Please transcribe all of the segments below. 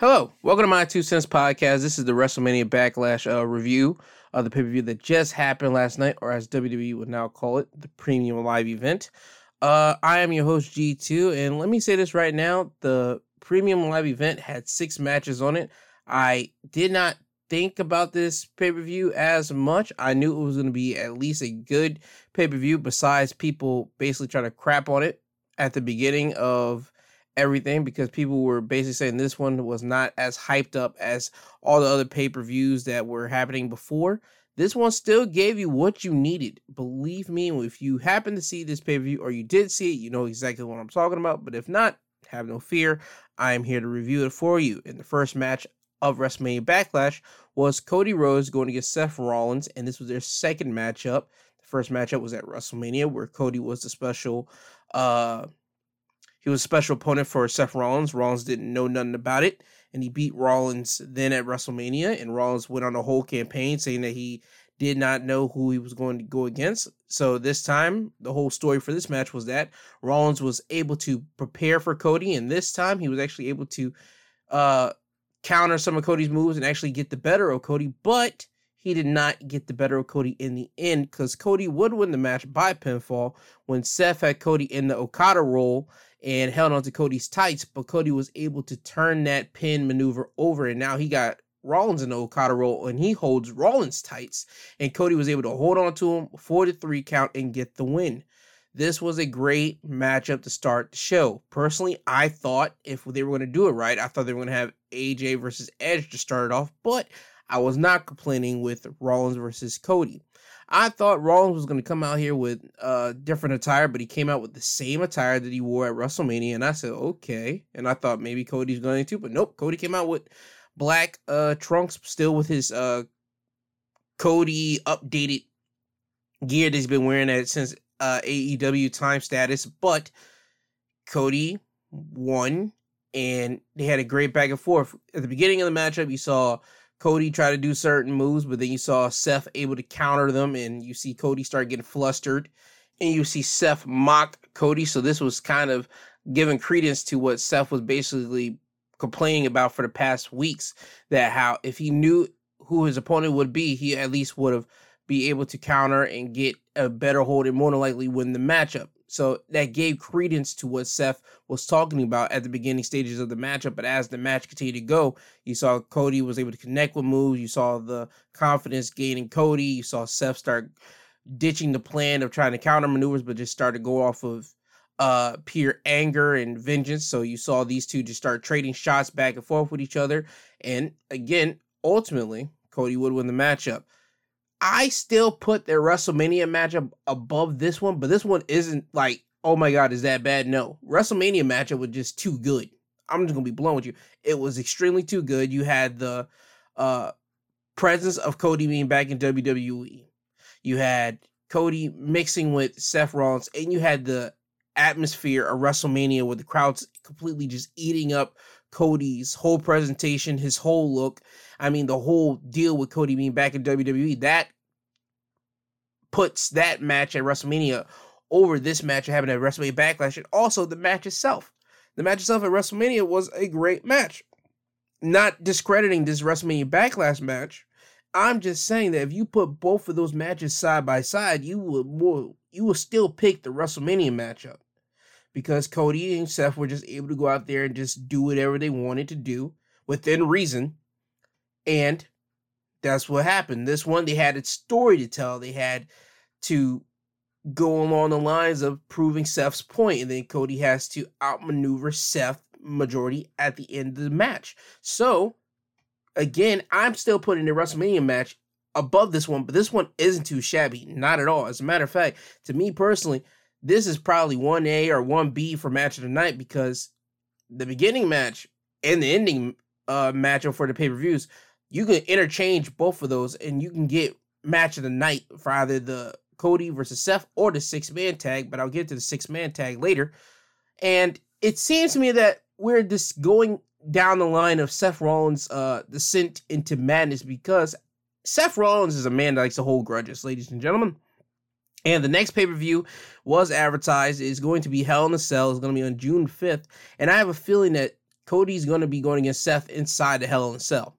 Hello, welcome to my two cents podcast. This is the WrestleMania Backlash uh, review of the pay per view that just happened last night, or as WWE would now call it, the Premium Live Event. Uh, I am your host G2, and let me say this right now: the Premium Live Event had six matches on it. I did not think about this pay per view as much. I knew it was going to be at least a good pay per view. Besides, people basically trying to crap on it at the beginning of everything because people were basically saying this one was not as hyped up as all the other pay per views that were happening before. This one still gave you what you needed. Believe me, if you happen to see this pay per view or you did see it, you know exactly what I'm talking about. But if not, have no fear. I am here to review it for you. In the first match of WrestleMania Backlash was Cody Rhodes going against Seth Rollins, and this was their second matchup. The first matchup was at WrestleMania, where Cody was the special uh he was a special opponent for Seth Rollins. Rollins didn't know nothing about it, and he beat Rollins then at WrestleMania. And Rollins went on a whole campaign saying that he did not know who he was going to go against. So this time, the whole story for this match was that Rollins was able to prepare for Cody, and this time he was actually able to uh, counter some of Cody's moves and actually get the better of Cody. But he did not get the better of Cody in the end because Cody would win the match by pinfall when Seth had Cody in the Okada roll and held onto Cody's tights, but Cody was able to turn that pin maneuver over, and now he got Rollins in the Okada roll, and he holds Rollins tights, and Cody was able to hold on to him for the three count and get the win. This was a great matchup to start the show. Personally, I thought if they were going to do it right, I thought they were going to have AJ versus Edge to start it off, but I was not complaining with Rollins versus Cody. I thought Rollins was going to come out here with uh different attire, but he came out with the same attire that he wore at WrestleMania, and I said okay. And I thought maybe Cody's going to, but nope. Cody came out with black uh trunks, still with his uh Cody updated gear that he's been wearing it since uh AEW time status, but Cody won and they had a great back and forth. At the beginning of the matchup, you saw Cody try to do certain moves, but then you saw Seth able to counter them, and you see Cody start getting flustered, and you see Seth mock Cody. So this was kind of giving credence to what Seth was basically complaining about for the past weeks. That how if he knew who his opponent would be, he at least would have be able to counter and get a better hold and more than likely win the matchup. So that gave credence to what Seth was talking about at the beginning stages of the matchup. But as the match continued to go, you saw Cody was able to connect with moves. You saw the confidence gaining Cody. You saw Seth start ditching the plan of trying to counter maneuvers, but just start to go off of uh pure anger and vengeance. So you saw these two just start trading shots back and forth with each other. And again, ultimately, Cody would win the matchup. I still put their WrestleMania matchup above this one, but this one isn't like, oh my god, is that bad? No. WrestleMania matchup was just too good. I'm just gonna be blown with you. It was extremely too good. You had the uh presence of Cody being back in WWE. You had Cody mixing with Seth Rollins, and you had the atmosphere of WrestleMania where the crowd's completely just eating up Cody's whole presentation, his whole look. I mean, the whole deal with Cody being back in WWE, that puts that match at WrestleMania over this match happening at WrestleMania Backlash, and also the match itself. The match itself at WrestleMania was a great match. Not discrediting this WrestleMania Backlash match. I'm just saying that if you put both of those matches side by side, you will more you will still pick the WrestleMania matchup because Cody and Seth were just able to go out there and just do whatever they wanted to do within reason. And that's what happened. This one, they had a story to tell. They had to go along the lines of proving Seth's point, and then Cody has to outmaneuver Seth majority at the end of the match. So, again, I'm still putting the WrestleMania match above this one, but this one isn't too shabby, not at all. As a matter of fact, to me personally, this is probably 1A or 1B for match of the night because the beginning match and the ending uh matchup for the pay-per-views, you can interchange both of those and you can get match of the night for either the Cody versus Seth or the six man tag, but I'll get to the six man tag later. And it seems to me that we're just going down the line of Seth Rollins' uh, descent into madness because Seth Rollins is a man that likes to hold grudges, ladies and gentlemen. And the next pay per view was advertised is going to be Hell in a Cell. It's going to be on June 5th. And I have a feeling that Cody's going to be going against Seth inside the Hell in a Cell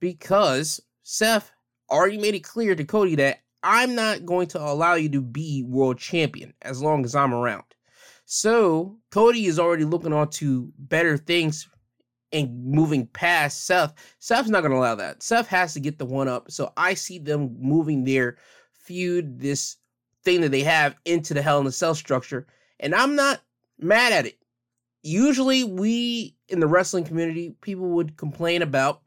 because Seth already made it clear to Cody that I'm not going to allow you to be world champion as long as I'm around. So Cody is already looking on to better things and moving past Seth. Seth's not going to allow that. Seth has to get the one up. So I see them moving their feud, this thing that they have, into the Hell in a Cell structure. And I'm not mad at it. Usually, we in the wrestling community, people would complain about.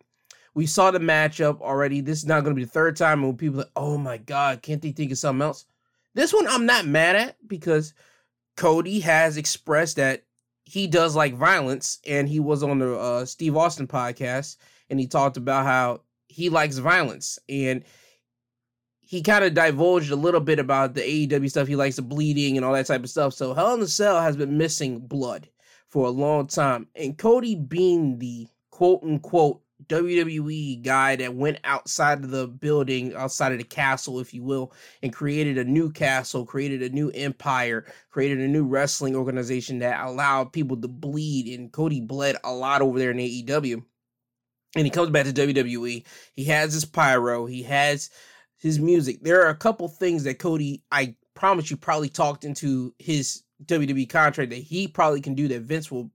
We saw the matchup already. This is not going to be the third time when people like, oh my God, can't they think of something else? This one I'm not mad at because Cody has expressed that he does like violence, and he was on the uh, Steve Austin podcast, and he talked about how he likes violence, and he kind of divulged a little bit about the AEW stuff. He likes the bleeding and all that type of stuff. So Hell in a Cell has been missing blood for a long time, and Cody being the quote unquote WWE guy that went outside of the building, outside of the castle, if you will, and created a new castle, created a new empire, created a new wrestling organization that allowed people to bleed. And Cody bled a lot over there in AEW. And he comes back to WWE. He has his pyro, he has his music. There are a couple things that Cody, I promise you, probably talked into his WWE contract that he probably can do that Vince will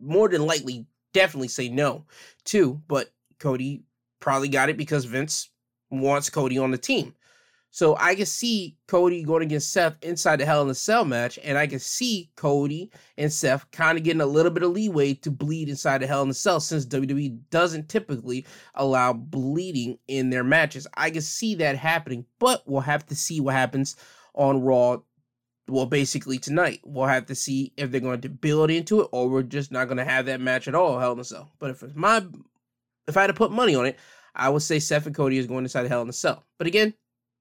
more than likely definitely say no to, but Cody probably got it because Vince wants Cody on the team. So I can see Cody going against Seth inside the Hell in a Cell match, and I can see Cody and Seth kind of getting a little bit of leeway to bleed inside the Hell in a Cell since WWE doesn't typically allow bleeding in their matches. I can see that happening, but we'll have to see what happens on Raw well, basically tonight. We'll have to see if they're going to build into it or we're just not going to have that match at all, Hell in a Cell. But if it's my, if I had to put money on it, I would say Seth and Cody is going inside Hell in a Cell. But again,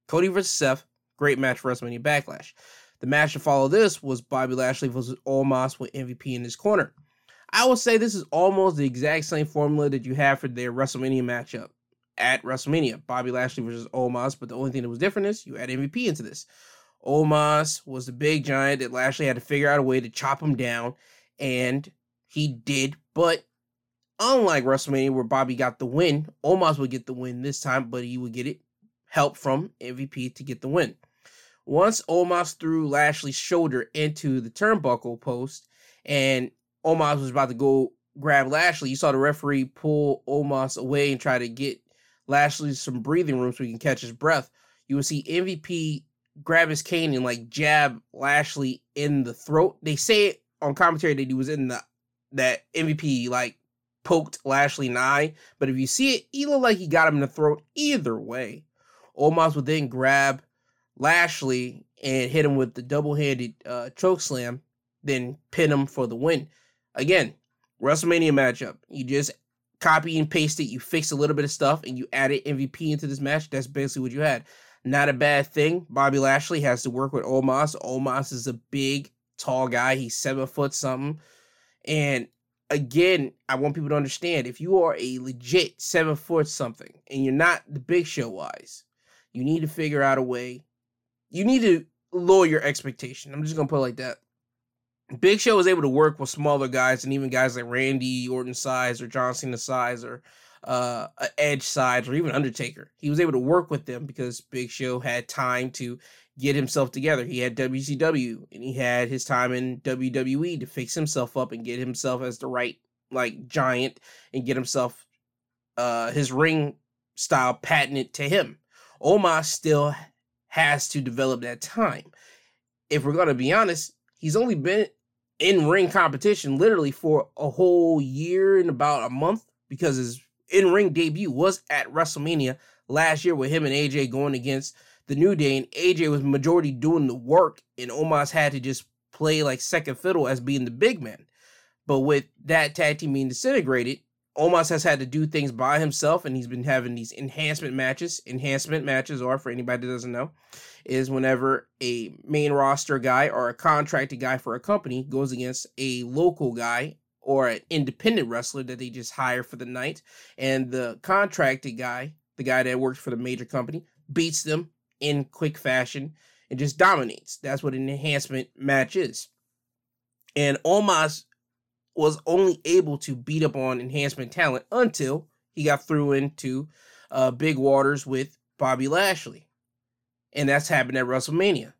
Cody versus Seth, great match for WrestleMania Backlash. The match to follow this was Bobby Lashley versus Omos with MVP in his corner. I would say this is almost the exact same formula that you have for their WrestleMania matchup at WrestleMania. Bobby Lashley versus Omos, but the only thing that was different is you add MVP into this. Omos was the big giant that Lashley had to figure out a way to chop him down, and he did. But unlike WrestleMania, where Bobby got the win, Omos would get the win this time, but he would get it help from MVP to get the win. Once Omos threw Lashley's shoulder into the turnbuckle post, and Omos was about to go grab Lashley, you saw the referee pull Omos away and try to get Lashley some breathing room so he can catch his breath. You would see MVP grab his cane and like jab Lashley in the throat. They say it on commentary that he was in the that MVP like poked Lashley in the eye, but if you see it, he looked like he got him in the throat. Either way, Omos would then grab Lashley and hit him with the double-handed uh, choke slam, then pin him for the win. Again, WrestleMania matchup. You just copy and paste it. You fix a little bit of stuff, and you added MVP into this match. That's basically what you had. Not a bad thing. Bobby Lashley has to work with Omos. Omos is a big, tall guy. He's seven foot something. And again, I want people to understand if you are a legit seven foot something and you're not the big show wise, you need to figure out a way. You need to lower your expectation. I'm just gonna put it like that. Big Show was able to work with smaller guys and even guys like Randy Orton size or John Cena size or uh, Edge sides or even Undertaker. He was able to work with them because Big Show had time to get himself together. He had WCW and he had his time in WWE to fix himself up and get himself as the right like giant and get himself uh his ring style patented to him. Omos still has to develop that time. If we're gonna be honest, he's only been in ring competition literally for a whole year and about a month because his in ring debut was at WrestleMania last year with him and AJ going against the New Day, and AJ was majority doing the work, and Omos had to just play like second fiddle as being the big man. But with that tag team being disintegrated, Omos has had to do things by himself, and he's been having these enhancement matches. Enhancement matches are, for anybody that doesn't know, is whenever a main roster guy or a contracted guy for a company goes against a local guy or an independent wrestler that they just hire for the night, and the contracted guy, the guy that works for the major company, beats them in quick fashion and just dominates. That's what an enhancement match is. And Omos was only able to beat up on enhancement talent until he got through into uh, big waters with Bobby Lashley. And that's happened at WrestleMania.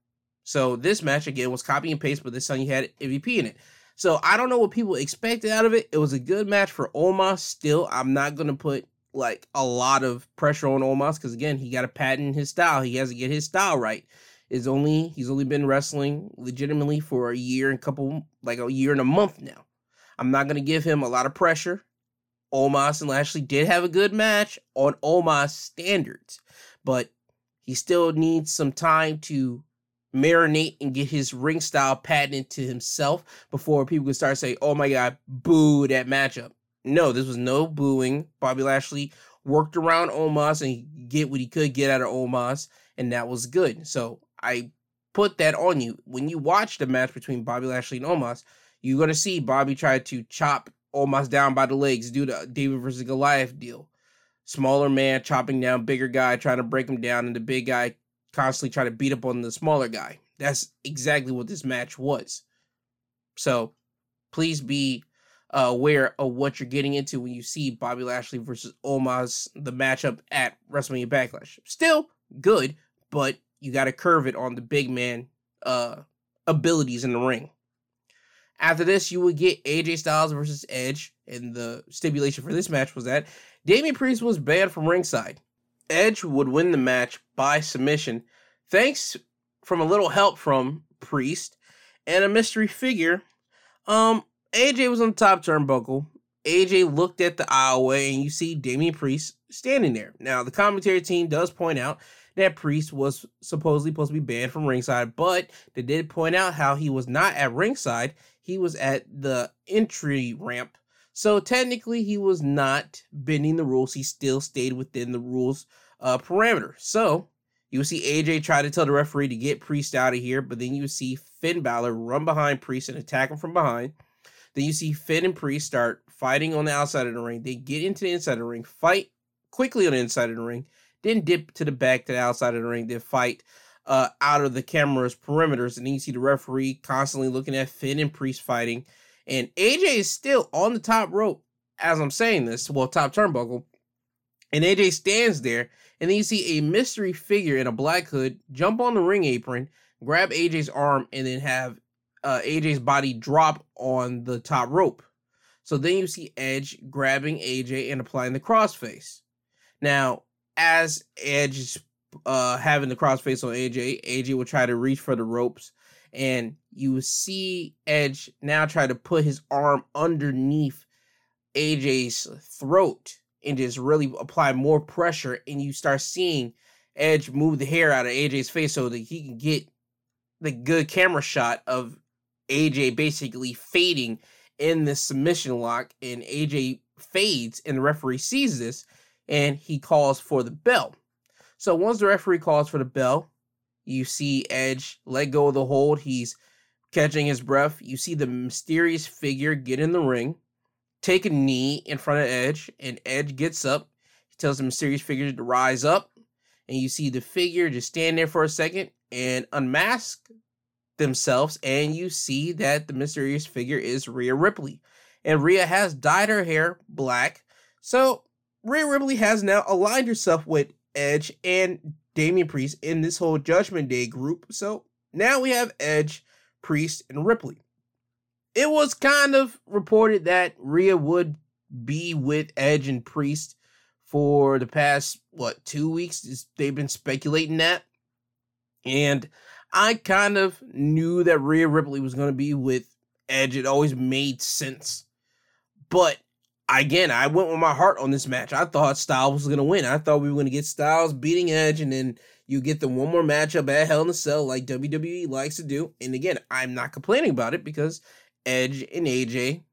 So this match again was copy and paste, but this time you had MVP in it. So I don't know what people expected out of it. It was a good match for Omos. Still, I'm not gonna put like a lot of pressure on Omos because again, he got to patent his style. He has to get his style right. Is only he's only been wrestling legitimately for a year and couple like a year and a month now. I'm not gonna give him a lot of pressure. Omos and Lashley did have a good match on Omos standards, but he still needs some time to marinate and get his ring style patented to himself before people can start saying, "Oh my god, boo that matchup." No, this was no booing. Bobby Lashley worked around Omos and get what he could get out of Omos, and that was good. So I put that on you. When you watch the match between Bobby Lashley and Omos, you're gonna see Bobby try to chop Omos down by the legs, do the David versus Goliath deal. Smaller man chopping down bigger guy, trying to break him down, and the big guy constantly trying to beat up on the smaller guy. That's exactly what this match was. So please be uh, aware of what you're getting into when you see Bobby Lashley versus Omos, the matchup at WrestleMania Backlash. Still good, but you got to curve it on the big man uh, abilities in the ring. After this, you would get AJ Styles versus Edge, and the stipulation for this match was that Damian Priest was banned from ringside. Edge would win the match by submission, thanks from a little help from Priest and a mystery figure. Um, AJ was on the top turnbuckle. AJ looked at the aisleway, and you see Damian Priest standing there. Now, the commentary team does point out that Priest was supposedly supposed to be banned from ringside, but they did point out how he was not at ringside. He was at the entry ramp. So technically, he was not bending the rules. He still stayed within the rules uh, parameter. So you see AJ try to tell the referee to get Priest out of here, but then you see Finn Balor run behind Priest and attack him from behind. Then you see Finn and Priest start fighting on the outside of the ring. They get into the inside of the ring, fight quickly on the inside of the ring, then dip to the back to the outside of the ring, then fight uh, out of the camera's perimeters. And then you see the referee constantly looking at Finn and Priest fighting. And AJ is still on the top rope as I'm saying this, well, top turnbuckle. And AJ stands there, and then you see a mystery figure in a black hood jump on the ring apron, grab AJ's arm, and then have uh, AJ's body drop on the top rope. So then you see Edge grabbing AJ and applying the crossface. Now, as Edge is uh, having the crossface on AJ, AJ will try to reach for the ropes, and you see Edge now try to put his arm underneath AJ's throat and just really apply more pressure, and you start seeing Edge move the hair out of AJ's face so that he can get the good camera shot of AJ basically fading in this submission lock, and AJ fades, and the referee sees this, and he calls for the bell. So once the referee calls for the bell, you see Edge let go of the hold. He's catching his breath. You see the mysterious figure get in the ring, take a knee in front of Edge, and Edge gets up. He tells the mysterious figure to rise up, and you see the figure just stand there for a second and unmask themselves, and you see that the mysterious figure is Rhea Ripley. And Rhea has dyed her hair black. So Rhea Ripley has now aligned herself with Edge and Damian Priest in this whole Judgment Day group. So now we have Edge, Priest, and Ripley. It was kind of reported that Rhea would be with Edge and Priest for the past, what, two weeks? They've been speculating that. And I kind of knew that Rhea Ripley was going to be with Edge. It always made sense. But again, I went with my heart on this match. I thought Styles was going to win. I thought we were going to get Styles beating Edge, and then you get the one more matchup at Hell in a Cell like WWE likes to do. And again, I'm not complaining about it because Edge and AJ,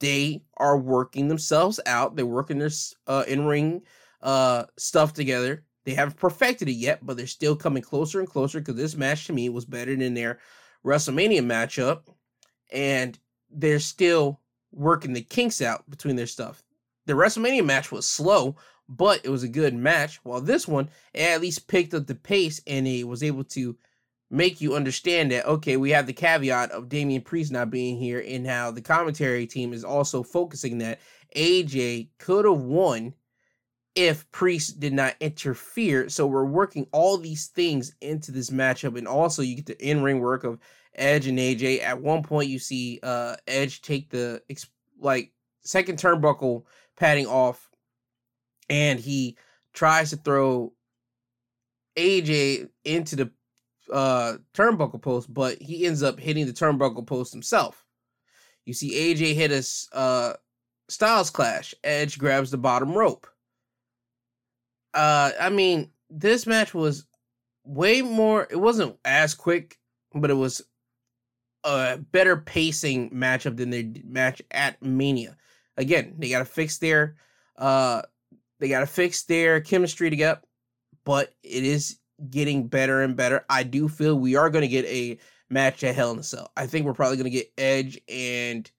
they are working themselves out. They're working their uh, in ring uh, stuff together. They haven't perfected it yet, but they're still coming closer and closer because this match to me was better than their WrestleMania matchup. And they're still working the kinks out between their stuff. The WrestleMania match was slow, but it was a good match. While this one at least picked up the pace and it was able to make you understand that okay, we have the caveat of Damian Priest not being here, and how the commentary team is also focusing that AJ could have won if Priest did not interfere. So we're working all these things into this matchup, and also you get the in ring work of Edge and AJ. At one point, you see uh Edge take the like second turnbuckle padding off, and he tries to throw AJ into the uh turnbuckle post, but he ends up hitting the turnbuckle post himself. You see AJ hit a uh, Styles clash. Edge grabs the bottom rope. Uh, I mean, this match was way more. It wasn't as quick, but it was a better pacing matchup than their match at Mania. Again, they got to fix their uh, they got to fix their chemistry together, but it is getting better and better. I do feel we are going to get a match at Hell in a Cell. I think we're probably going to get Edge and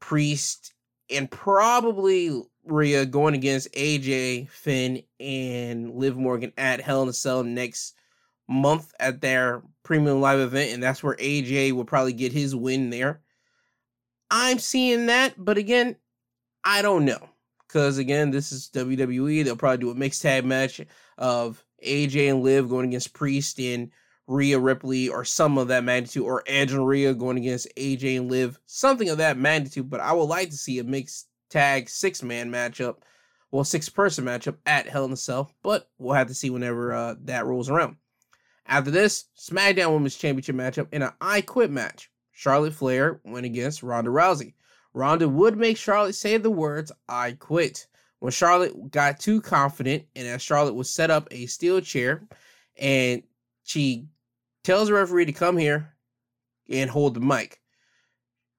Priest and probably Rhea going against AJ, Finn, and Liv Morgan at Hell in a Cell next month at their premium live event, and that's where AJ will probably get his win there. I'm seeing that, but again, I don't know. Because again, this is WWE. They'll probably do a mixed tag match of AJ and Liv going against Priest and Rhea Ripley or some of that magnitude, or Edge and Rhea going against AJ and Liv, something of that magnitude. But I would like to see a mixed tag six man matchup, well, six person matchup at Hell in a Cell, but we'll have to see whenever uh, that rolls around. After this, SmackDown Women's Championship matchup in an I Quit match. Charlotte Flair went against Ronda Rousey. Ronda would make Charlotte say the words, I quit when Charlotte got too confident and as Charlotte was set up a steel chair and she tells the referee to come here and hold the mic.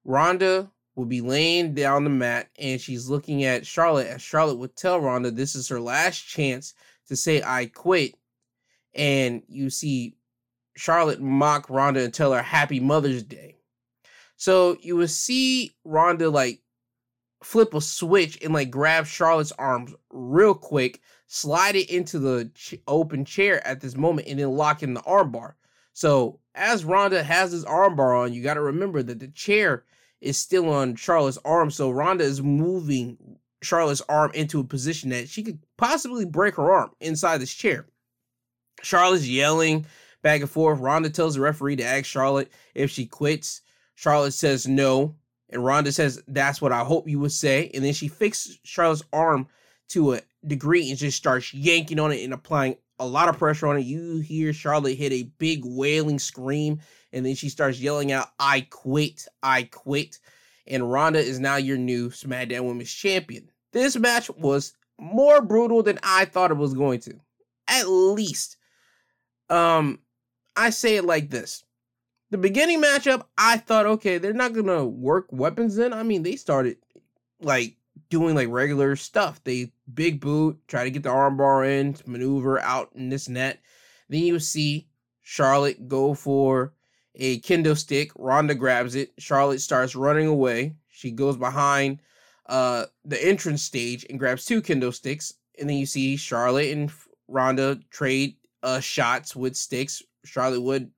Ronda will be laying down the mat and she's looking at Charlotte as Charlotte would tell Ronda this is her last chance to say I quit. And you see Charlotte mock Ronda and tell her happy Mother's Day. So you will see Ronda like flip a switch and like grab Charlotte's arms real quick, slide it into the ch- open chair at this moment, and then lock in the armbar. So as Ronda has this armbar on, you got to remember that the chair is still on Charlotte's arm. So Ronda is moving Charlotte's arm into a position that she could possibly break her arm inside this chair. Charlotte's yelling back and forth. Ronda tells the referee to ask Charlotte if she quits. Charlotte says no. And Ronda says, That's what I hope you would say. And then she fixes Charlotte's arm to a degree and just starts yanking on it and applying a lot of pressure on it. You hear Charlotte hit a big wailing scream, and then she starts yelling out, I quit, I quit. And Ronda is now your new SmackDown Women's Champion. This match was more brutal than I thought it was going to. At least. Um, I say it like this the beginning matchup, I thought, okay, they're not gonna work weapons in. I mean, they started like doing like regular stuff. They big boot, try to get the armbar in, maneuver out in this net. Then you see Charlotte go for a kendo stick. Ronda grabs it. Charlotte starts running away. She goes behind uh the entrance stage and grabs two kendo sticks. And then you see Charlotte and Ronda trade uh shots with sticks. Charlotte would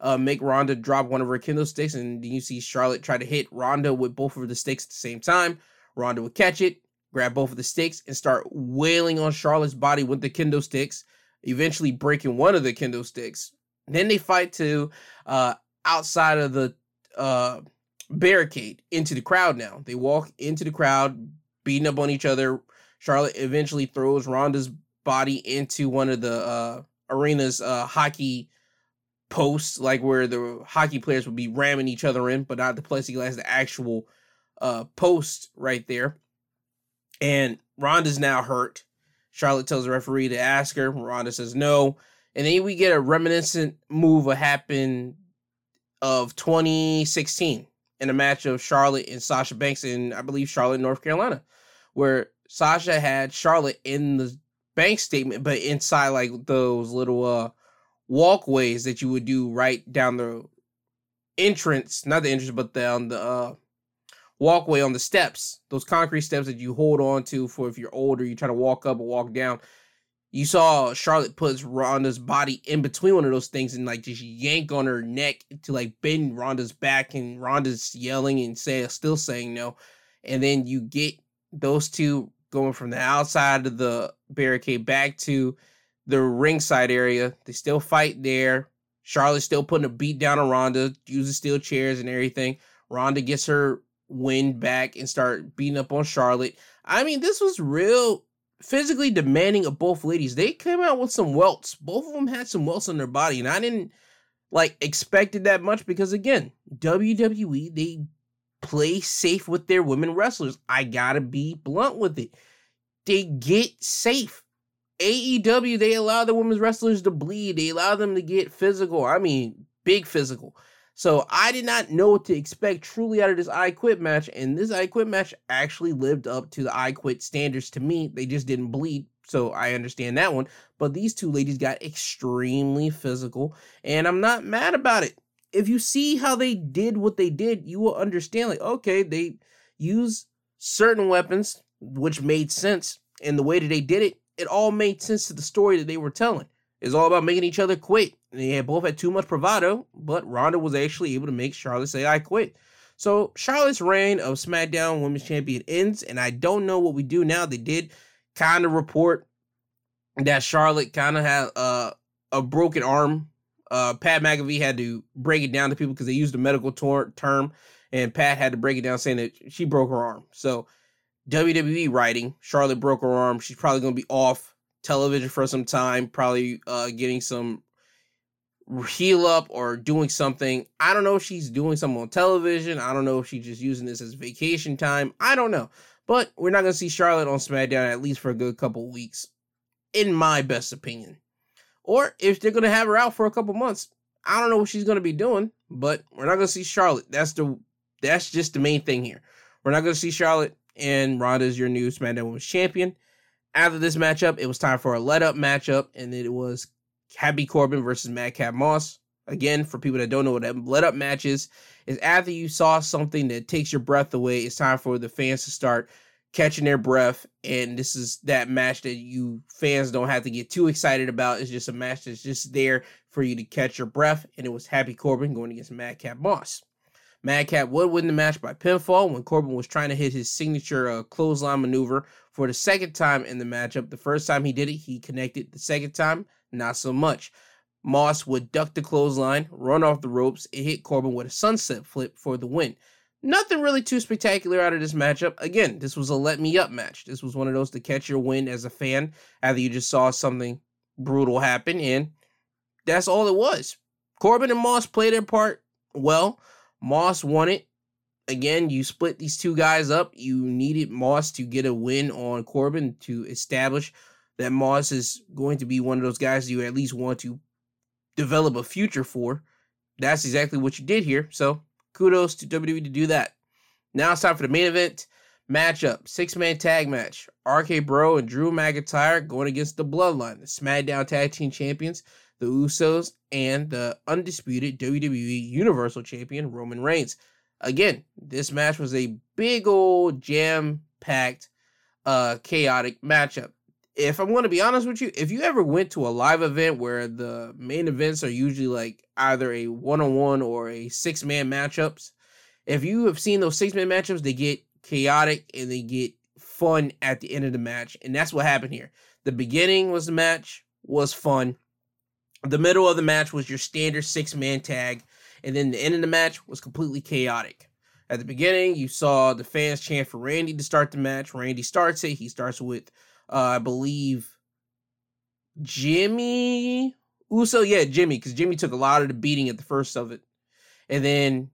uh, make Ronda drop one of her kendo sticks, and then you see Charlotte try to hit Ronda with both of the sticks at the same time. Ronda would catch it, grab both of the sticks, and start wailing on Charlotte's body with the kendo sticks, eventually breaking one of the kendo sticks. Then they fight to uh, outside of the uh, barricade into the crowd now. They walk into the crowd, beating up on each other. Charlotte eventually throws Ronda's body into one of the uh, arena's uh, hockey posts, like where the hockey players would be ramming each other in, but not the plexiglass, the actual uh, post right there. And Ronda's now hurt. Charlotte tells the referee to ask her. Ronda says no. And then we get a reminiscent move that happened of 2016 in a match of Charlotte and Sasha Banks in, I believe, Charlotte, North Carolina, where Sasha had Charlotte in the bank statement, but inside like those little uh walkways that you would do right down the entrance, not the entrance, but down the uh, walkway on the steps, those concrete steps that you hold on to for if you're older, you try to walk up or walk down. you saw Charlotte puts Ronda's body in between one of those things and like just yank on her neck to like bend Ronda's back and Ronda's yelling and say still saying no. And then you get those two going from the outside of the barricade back to the ringside area. They still fight there. Charlotte's still putting a beat down on Ronda, using steel chairs and everything. Ronda gets her win back and start beating up on Charlotte. I mean, this was real physically demanding of both ladies. They came out with some welts. Both of them had some welts on their body, and I didn't like expected that much because again, WWE they play safe with their women wrestlers. I gotta be blunt with it. They get safe. AEW they allow the women's wrestlers to bleed. They allow them to get physical. I mean, big physical. So I did not know what to expect truly out of this I Quit match, and this I Quit match actually lived up to the I Quit standards to me. They just didn't bleed, so I understand that one. But these two ladies got extremely physical, and I'm not mad about it. If you see how they did what they did, you will understand. Like, okay, they use certain weapons, which made sense, and the way that they did it, it all made sense to the story that they were telling. It's all about making each other quit. They had both had too much bravado, but Ronda was actually able to make Charlotte say, I quit. So Charlotte's reign of SmackDown Women's Champion ends, and I don't know what we do now. They did kind of report that Charlotte kind of had uh, a broken arm. Uh, Pat McAfee had to break it down to people because they used a medical tor- term, and Pat had to break it down saying that she broke her arm. So WWE writing, Charlotte broke her arm. She's probably going to be off television for some time, probably uh, getting some heal up or doing something. I don't know if she's doing something on television. I don't know if she's just using this as vacation time. I don't know. But we're not going to see Charlotte on SmackDown at least for a good couple weeks, in my best opinion. Or if they're going to have her out for a couple months, I don't know what she's going to be doing, but we're not going to see Charlotte. That's the that's just the main thing here. We're not going to see Charlotte and Ronda is your new SmackDown Women's Champion. After this matchup, it was time for a let up matchup, and it was Happy Corbin versus Madcap Moss. Again, for people that don't know what that let up match is, is after you saw something that takes your breath away, it's time for the fans to start catching their breath. And this is that match that you fans don't have to get too excited about. It's just a match that's just there for you to catch your breath. And it was Happy Corbin going against Madcap Moss. Madcap would win the match by pinfall when Corbin was trying to hit his signature uh, clothesline maneuver for the second time in the matchup. The first time he did it, he connected. The second time, not so much. Moss would duck the clothesline, run off the ropes, and hit Corbin with a sunset flip for the win. Nothing really too spectacular out of this matchup. Again, this was a let me up match. This was one of those to catch your win as a fan after you just saw something brutal happen, and that's all it was. Corbin and Moss played their part well. Moss won it. Again, you split these two guys up. You needed Moss to get a win on Corbin to establish that Moss is going to be one of those guys you at least want to develop a future for. That's exactly what you did here. So kudos to WWE to do that. Now it's time for the main event matchup. Six man tag match. RK Bro and Drew McIntyre going against the Bloodline, the SmackDown Tag Team Champions, the Usos, and the undisputed WWE Universal Champion Roman Reigns. Again, this match was a big old jam packed, uh, chaotic matchup if I'm going to be honest with you, if you ever went to a live event where the main events are usually like either a one on one or a six man matchups, if you have seen those six man matchups, they get chaotic and they get fun at the end of the match. And that's what happened here. The beginning was the match, was fun. The middle of the match was your standard six man tag. And then the end of the match was completely chaotic. At the beginning, you saw the fans chant for Randy to start the match. Randy starts it. He starts with uh, I believe Jimmy Uso. Yeah, Jimmy, because Jimmy took a lot of the beating at the first of it, and then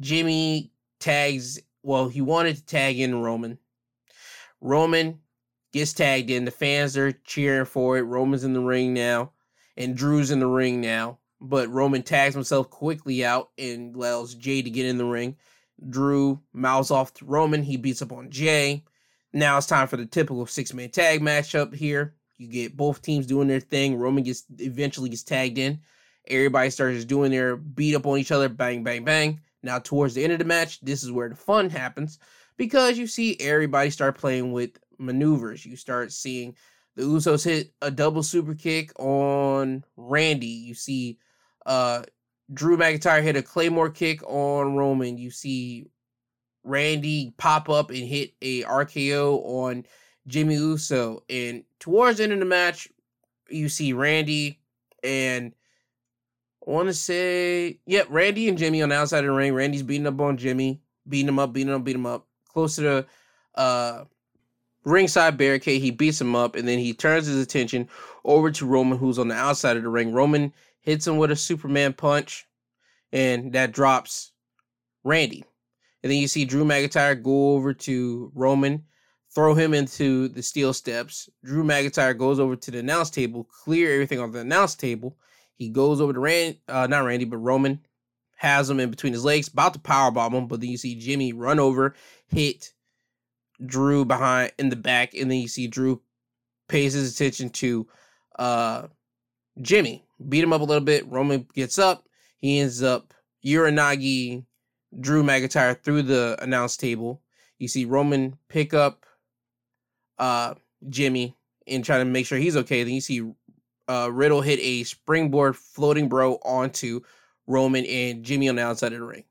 Jimmy tags. Well, he wanted to tag in Roman. Roman gets tagged in. The fans are cheering for it. Roman's in the ring now, and Drew's in the ring now. But Roman tags himself quickly out and allows Jay to get in the ring. Drew mouths off to Roman. He beats up on Jay. Now it's time for the typical six man tag matchup here. You get both teams doing their thing. Roman gets eventually gets tagged in. Everybody starts doing their beat up on each other, bang, bang, bang. Now towards the end of the match, this is where the fun happens because you see everybody start playing with maneuvers. You start seeing The Usos hit a double super kick on Randy. You see uh Drew McIntyre hit a Claymore kick on Roman. You see Randy pop up and hit a RKO on Jimmy Uso. And towards the end of the match, you see Randy and I want to say, yep, yeah, Randy and Jimmy on the outside of the ring. Randy's beating up on Jimmy, beating him up, beating him up, beating him up. Close to the uh, ringside barricade, he beats him up, and then he turns his attention over to Roman, who's on the outside of the ring. Roman hits him with a Superman punch, and that drops Randy. And then you see Drew McIntyre go over to Roman, throw him into the steel steps. Drew McIntyre goes over to the announce table, clear everything on the announce table he goes over to Rand, uh, not Randy, but Roman, has him in between his legs, about to powerbomb him, but then you see Jimmy run over, hit Drew behind in the back, and then you see Drew pays his attention to uh, Jimmy, beat him up a little bit. Roman gets up, he ends up Uranage Drew McIntyre through the announce table. You see Roman pick up uh, Jimmy and try to make sure he's okay. Then you see uh, Riddle hit a springboard floating bro onto Roman and Jimmy on the outside of the ring.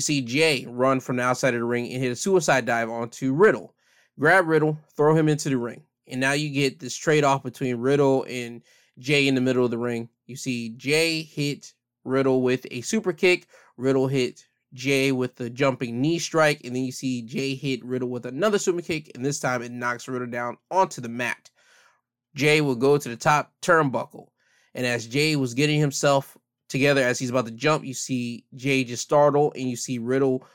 See Jay run from the outside of the ring and hit a suicide dive onto Riddle. Grab Riddle, throw him into the ring. And now you get this trade off between Riddle and Jay in the middle of the ring. You see Jay hit Riddle with a super kick. Riddle hit Jay with the jumping knee strike. And then you see Jay hit Riddle with another super kick. And this time it knocks Riddle down onto the mat. Jay will go to the top turnbuckle. And as Jay was getting himself together as he's about to jump, you see Jay just startle and you see Riddle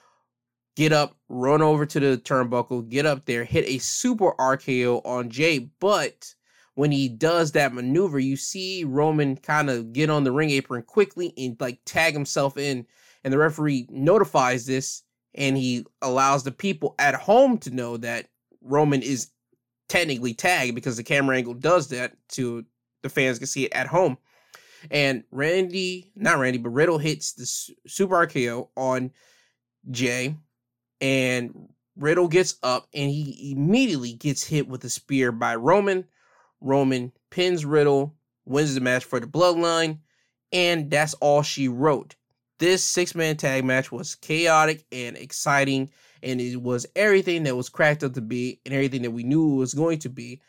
get up, run over to the turnbuckle, get up there, hit a super RKO on Jay. But when he does that maneuver, you see Roman kind of get on the ring apron quickly and like tag himself in. And the referee notifies this and he allows the people at home to know that Roman is technically tagged because the camera angle does that to the fans can see it at home. And Randy, not Randy, but Riddle hits the super RKO on Jay, and Riddle gets up and he immediately gets hit with a spear by Roman. Roman pins Riddle, wins the match for the bloodline, and that's all she wrote. This six man tag match was chaotic and exciting and it was everything that was cracked up to be and everything that we knew it was going to be.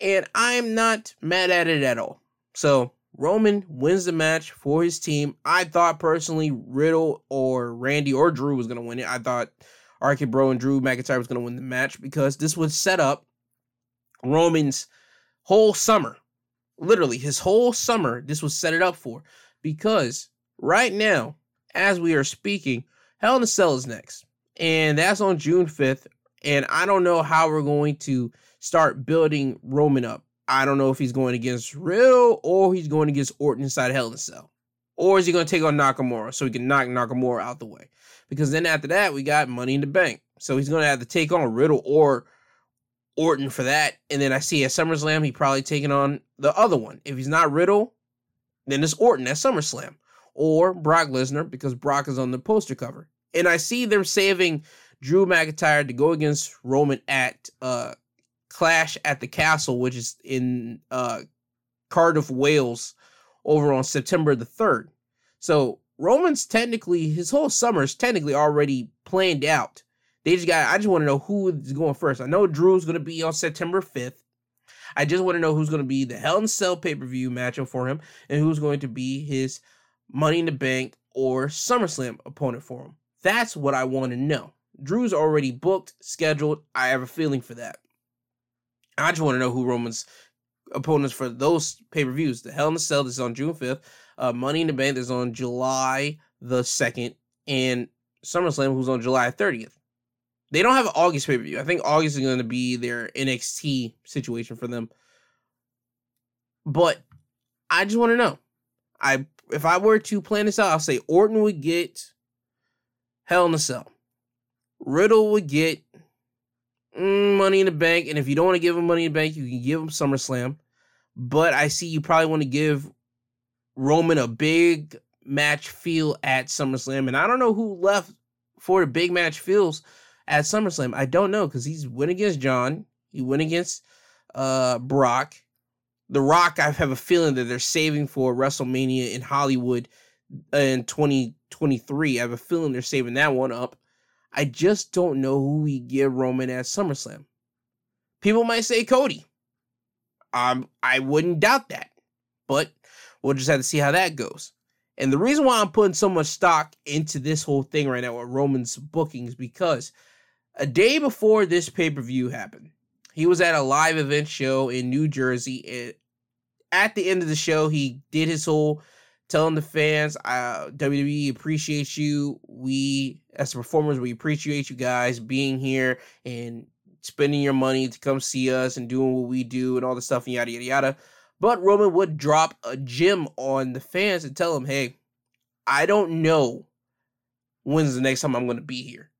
And I'm not mad at it at all. So Roman wins the match for his team. I thought personally Riddle or Randy or Drew was going to win it. I thought RK Bro and Drew McIntyre was going to win the match because this would set up Roman's whole summer. Literally, his whole summer, this was set it up for. Because right now, as we are speaking, Hell in a Cell is next and that's on June 5th. And I don't know how we're going to start building Roman up. I don't know if he's going against Riddle or he's going against Orton inside Hell in a Cell. Or is he going to take on Nakamura so he can knock Nakamura out the way? Because then after that, we got Money in the Bank. So he's going to have to take on Riddle or Orton for that. And then I see at SummerSlam, he probably taking on the other one. If he's not Riddle, then it's Orton at SummerSlam. Or Brock Lesnar because Brock is on the poster cover. And I see them saving Drew McIntyre to go against Roman at uh, Clash at the Castle, which is in uh, Cardiff, Wales, over on September the 3rd. So Roman's technically, his whole summer is technically already planned out. They just got, I just want to know who is going first. I know Drew's going to be on September 5th. I just want to know who's going to be the Hell in Cell pay per view matchup for him and who's going to be his Money in the Bank or SummerSlam opponent for him. That's what I want to know. Drew's already booked, scheduled. I have a feeling for that. I just want to know who Roman's opponents for those pay per views. The Hell in the Cell is on June 5th. Uh, Money in the Bank is on July the 2nd. And SummerSlam, who's on July 30th. They don't have an August pay per view. I think August is going to be their NXT situation for them. But I just want to know. I if I were to plan this out, I'll say Orton would get Hell in a Cell. Riddle would get Money in the Bank, and if you don't want to give him Money in the Bank, you can give him SummerSlam. But I see you probably want to give Roman a big match feel at SummerSlam, and I don't know who left for the big match feels at SummerSlam. I don't know because he's went against John, he went against uh, Brock, The Rock, I have a feeling that they're saving for WrestleMania in Hollywood in 2023. I have a feeling they're saving that one up. I just don't know who we get Roman at SummerSlam. People might say Cody. Um, I wouldn't doubt that, but we'll just have to see how that goes. And the reason why I'm putting so much stock into this whole thing right now with Roman's bookings because a day before this pay per view happened, he was at a live event show in New Jersey. And at the end of the show, he did his whole telling the fans, uh, WWE appreciates you. We, as performers, we appreciate you guys being here and spending your money to come see us and doing what we do and all the stuff and yada yada yada. But Roman would drop a gem on the fans and tell them, hey, I don't know when's the next time I'm going to be here.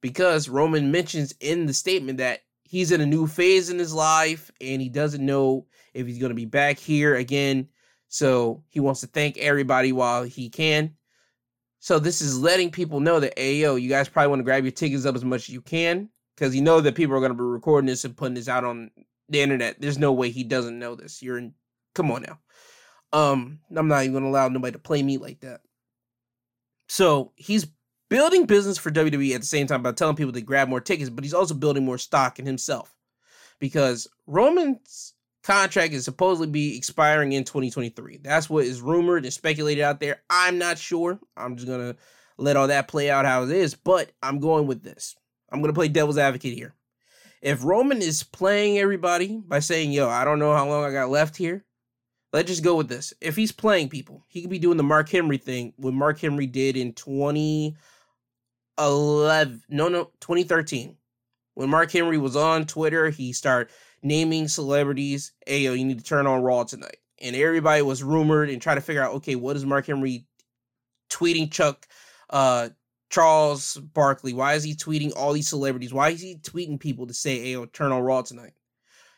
Because Roman mentions in the statement that he's in a new phase in his life and he doesn't know if he's going to be back here again. So he wants to thank everybody while he can. So this is letting people know that, hey, yo, you guys probably want to grab your tickets up as much as you can because you know that people are going to be recording this and putting this out on the internet. There's no way he doesn't know this. You're in. Come on now. Um, I'm not even going to allow nobody to play me like that. So he's building business for WWE at the same time by telling people to grab more tickets, but he's also building more stock in himself because Roman's contract is supposedly be expiring in 2023. That's what is rumored and speculated out there. I'm not sure. I'm just gonna let all that play out how it is, but I'm going with this. I'm gonna play devil's advocate here. If Roman is playing everybody by saying, "Yo, I don't know how long I got left here," let's just go with this. If he's playing people, he could be doing the Mark Henry thing, what Mark Henry did in 2011, no, no, 2013. When Mark Henry was on Twitter, he started naming celebrities. Hey, yo, you need to turn on Raw tonight. And everybody was rumored and try to figure out, okay, what is Mark Henry tweeting Chuck uh Charles Barkley? Why is he tweeting all these celebrities? Why is he tweeting people to say, hey, yo, turn on Raw tonight?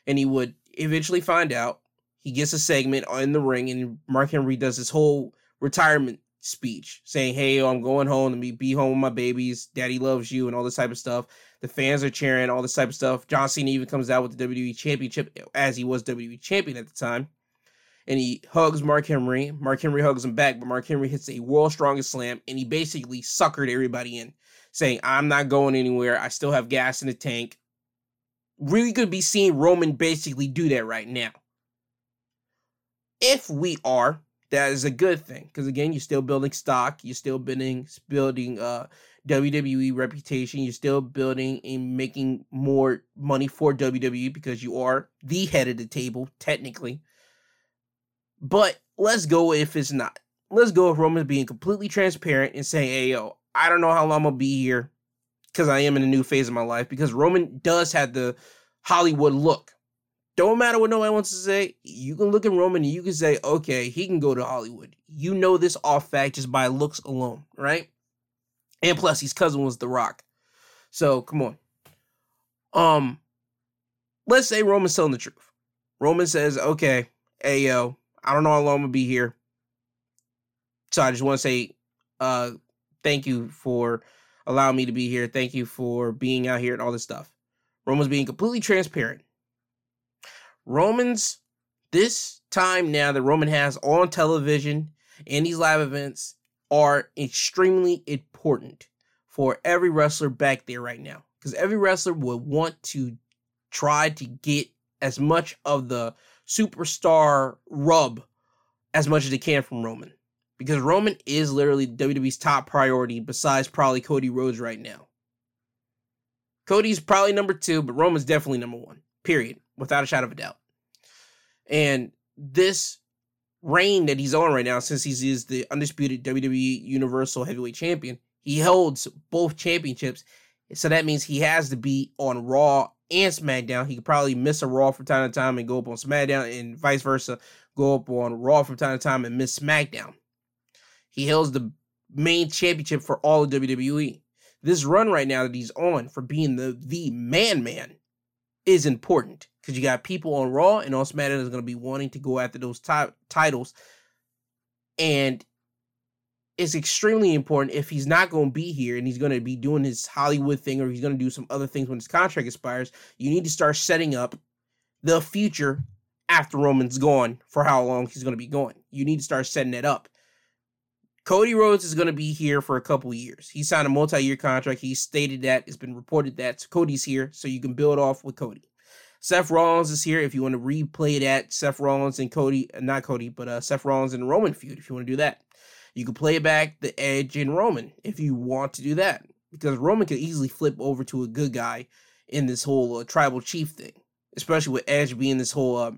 And he would eventually find out. He gets a segment in the ring, and Mark Henry does his whole retirement speech saying, Hey, I'm going home. Me be home with my babies. Daddy loves you, and all this type of stuff. The fans are cheering, all this type of stuff. John Cena even comes out with the WWE Championship as he was WWE Champion at the time. And he hugs Mark Henry. Mark Henry hugs him back, but Mark Henry hits a world strongest slam, and he basically suckered everybody in, saying, I'm not going anywhere. I still have gas in the tank. Really could be seeing Roman basically do that right now. If we are, that is a good thing because again, you're still building stock, you're still building building uh WWE reputation. You're still building and making more money for WWE because you are the head of the table, technically. But let's go if it's not. Let's go if Roman's being completely transparent and saying, hey, yo, I don't know how long I'm to be here because I am in a new phase of my life. Because Roman does have the Hollywood look. Don't matter what nobody wants to say. You can look at Roman and you can say, okay, he can go to Hollywood. You know this off fact just by looks alone, right? And plus, his cousin was The Rock. So come on. Um, let's say Roman's telling the truth. Roman says, "Okay, hey yo, I don't know how long I'm gonna be here, so I just want to say, uh, thank you for allowing me to be here. Thank you for being out here and all this stuff." Roman's being completely transparent. Roman's this time now that Roman has on television and these live events are extremely important for every wrestler back there right now. Because every wrestler would want to try to get as much of the superstar rub as much as they can from Roman. Because Roman is literally WWE's top priority besides probably Cody Rhodes right now. Cody's probably number two, but Roman's definitely number one, period, without a shadow of a doubt. And this reign that he's on right now, since he is the undisputed WWE Universal Heavyweight Champion, he holds both championships. So that means he has to be on Raw and SmackDown. He could probably miss a Raw from time to time and go up on SmackDown, and vice versa, go up on Raw from time to time and miss SmackDown. He holds the main championship for all of WWE. This run right now that he's on for being the the man man is important because you got people on Raw and on SmackDown that's going to be wanting to go after those t- titles, and it's extremely important if he's not going to be here and he's going to be doing his Hollywood thing or he's going to do some other things when his contract expires. You need to start setting up the future after Roman's gone for how long he's going to be going. You need to start setting that up. Cody Rhodes is going to be here for a couple years. He signed a multi-year contract. He stated that it's been reported that Cody's here, so you can build off with Cody. Seth Rollins is here if you want to replay that Seth Rollins and Cody, not Cody, but uh, Seth Rollins and Roman feud if you want to do that. You can play back the Edge and Roman if you want to do that because Roman could easily flip over to a good guy in this whole uh, tribal chief thing, especially with Edge being this whole uh,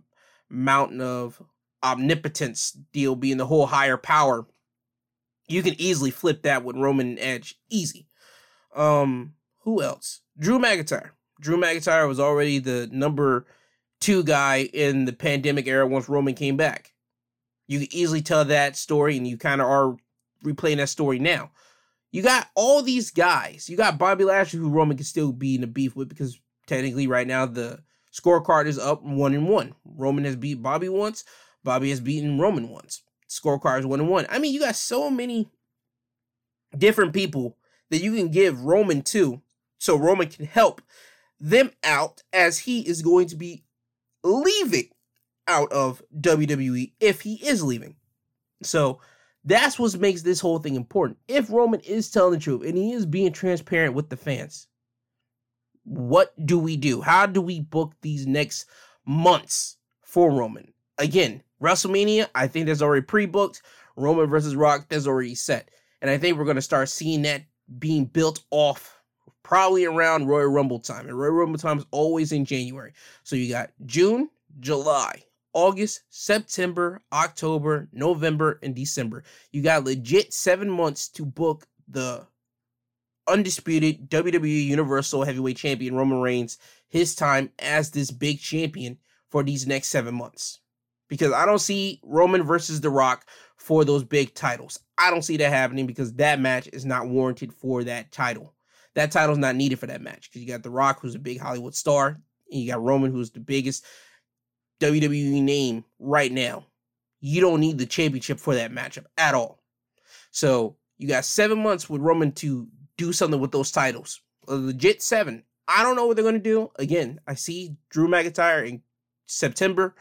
mountain of omnipotence deal, being the whole higher power. You can easily flip that with Roman and Edge, easy. Um, who else? Drew McIntyre. Drew McIntyre was already the number two guy in the pandemic era once Roman came back. You can easily tell that story, and you kind of are replaying that story now. You got all these guys. You got Bobby Lashley, who Roman can still be in a beef with because technically, right now, the scorecard is up one and one. Roman has beat Bobby once. Bobby has beaten Roman once. Scorecard is one and one. I mean, you got so many different people that you can give Roman to, so Roman can help them out as he is going to be leaving out of WWE if he is leaving. So that's what makes this whole thing important. If Roman is telling the truth and he is being transparent with the fans, what do we do? How do we book these next months for Roman? Again, WrestleMania, I think that's already pre-booked. Roman versus Rock, that's already set. And I think we're gonna start seeing that being built off probably around Royal Rumble time. And Royal Rumble time is always in January. So you got June, July, August, September, October, November, and December. You got legit seven months to book the undisputed WWE Universal Heavyweight Champion Roman Reigns his time as this big champion for these next seven months. Because I don't see Roman versus The Rock for those big titles. I don't see that happening because that match is not warranted for that title. That title's not needed for that match because you got The Rock, who's a big Hollywood star, and you got Roman, who's the biggest WWE name right now. You don't need the championship for that matchup at all. So you got seven months with Roman to do something with those titles. A legit seven. I don't know what they're going to do. Again, I see Drew McIntyre in September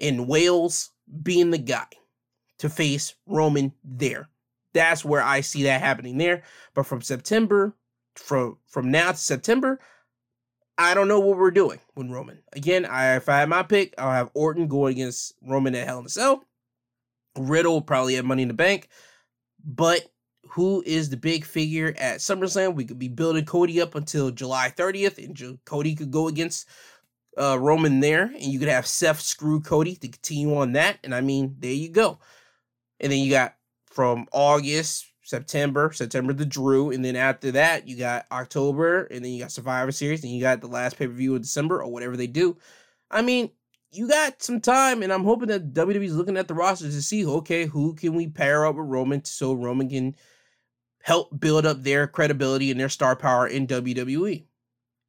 in Wales being the guy to face Roman there. That's where I see that happening there. But from September, from from now to September, I don't know what we're doing with Roman. Again, I, if I had my pick, I'll have Orton going against Roman at Hell in a Cell. Riddle probably at Money in the Bank. But who is the big figure at SummerSlam? We could be building Cody up until July 30th, and Cody could go against uh, Roman there, and you could have Seth screw Cody to continue on that. And I mean, there you go. And then you got from August September, September the Drew, and then after that you got October, and then you got Survivor Series, and you got the last pay per view in December or whatever they do. I mean, you got some time, and I'm hoping that WWE's looking at the rosters to see, okay, who can we pair up with Roman so Roman can help build up their credibility and their star power in WWE.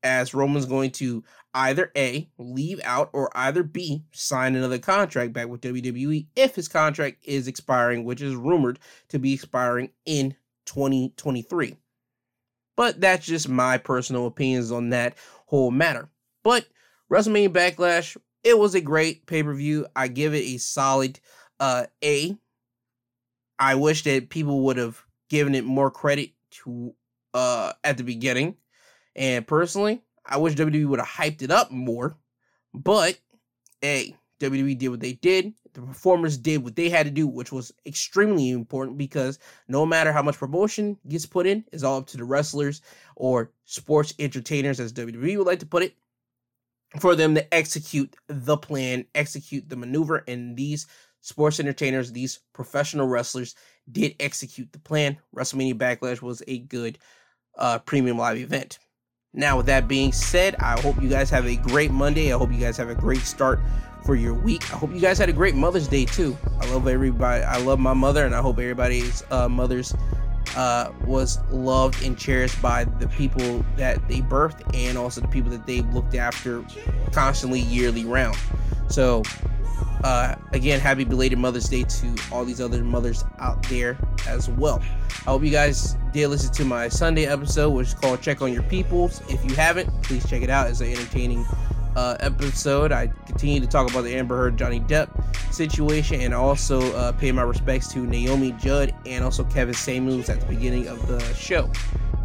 As Roman's going to either A, leave out, or either B, sign another contract back with WWE if his contract is expiring, which is rumored to be expiring in 2023. But that's just my personal opinions on that whole matter. But WrestleMania Backlash, it was a great pay per view. I give it a solid uh, A. I wish that people would have given it more credit to uh, at the beginning. And personally, I wish WWE would have hyped it up more. But hey, WWE did what they did. The performers did what they had to do, which was extremely important because no matter how much promotion gets put in, it's all up to the wrestlers or sports entertainers, as WWE would like to put it, for them to execute the plan, execute the maneuver. And these sports entertainers, these professional wrestlers, did execute the plan. WrestleMania Backlash was a good uh, premium live event. Now, with that being said, I hope you guys have a great Monday. I hope you guys have a great start for your week. I hope you guys had a great Mother's Day too. I love everybody. I love my mother, and I hope everybody's uh, mothers uh, was loved and cherished by the people that they birthed and also the people that they looked after constantly yearly round. So uh, again, happy belated Mother's Day to all these other mothers out there as well. I hope you guys did listen to my Sunday episode, which is called Check on Your Peoples. If you haven't, please check it out. It's an entertaining uh, episode, I continue to talk about the Amber Heard Johnny Depp situation and also uh, pay my respects to Naomi Judd and also Kevin Samuels at the beginning of the show.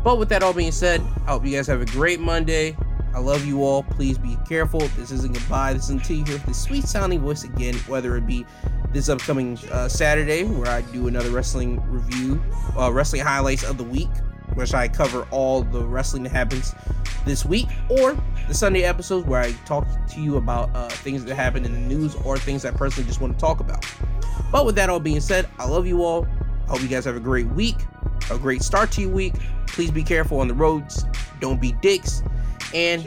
But with that all being said, I hope you guys have a great Monday. I love you all. Please be careful. This isn't goodbye. This is until you hear the sweet sounding voice again, whether it be this upcoming uh, Saturday, where I do another wrestling review, uh, wrestling highlights of the week, which I cover all the wrestling that happens this week, or the Sunday episodes where I talk to you about uh, things that happen in the news or things I personally just want to talk about. But with that all being said, I love you all. I hope you guys have a great week, a great start to your week. Please be careful on the roads. Don't be dicks and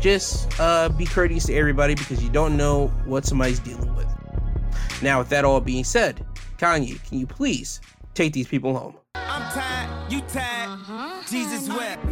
just uh, be courteous to everybody because you don't know what somebody's dealing with. Now, with that all being said, Kanye, can you please take these people home? I'm tired, you tired, uh-huh. Jesus wept.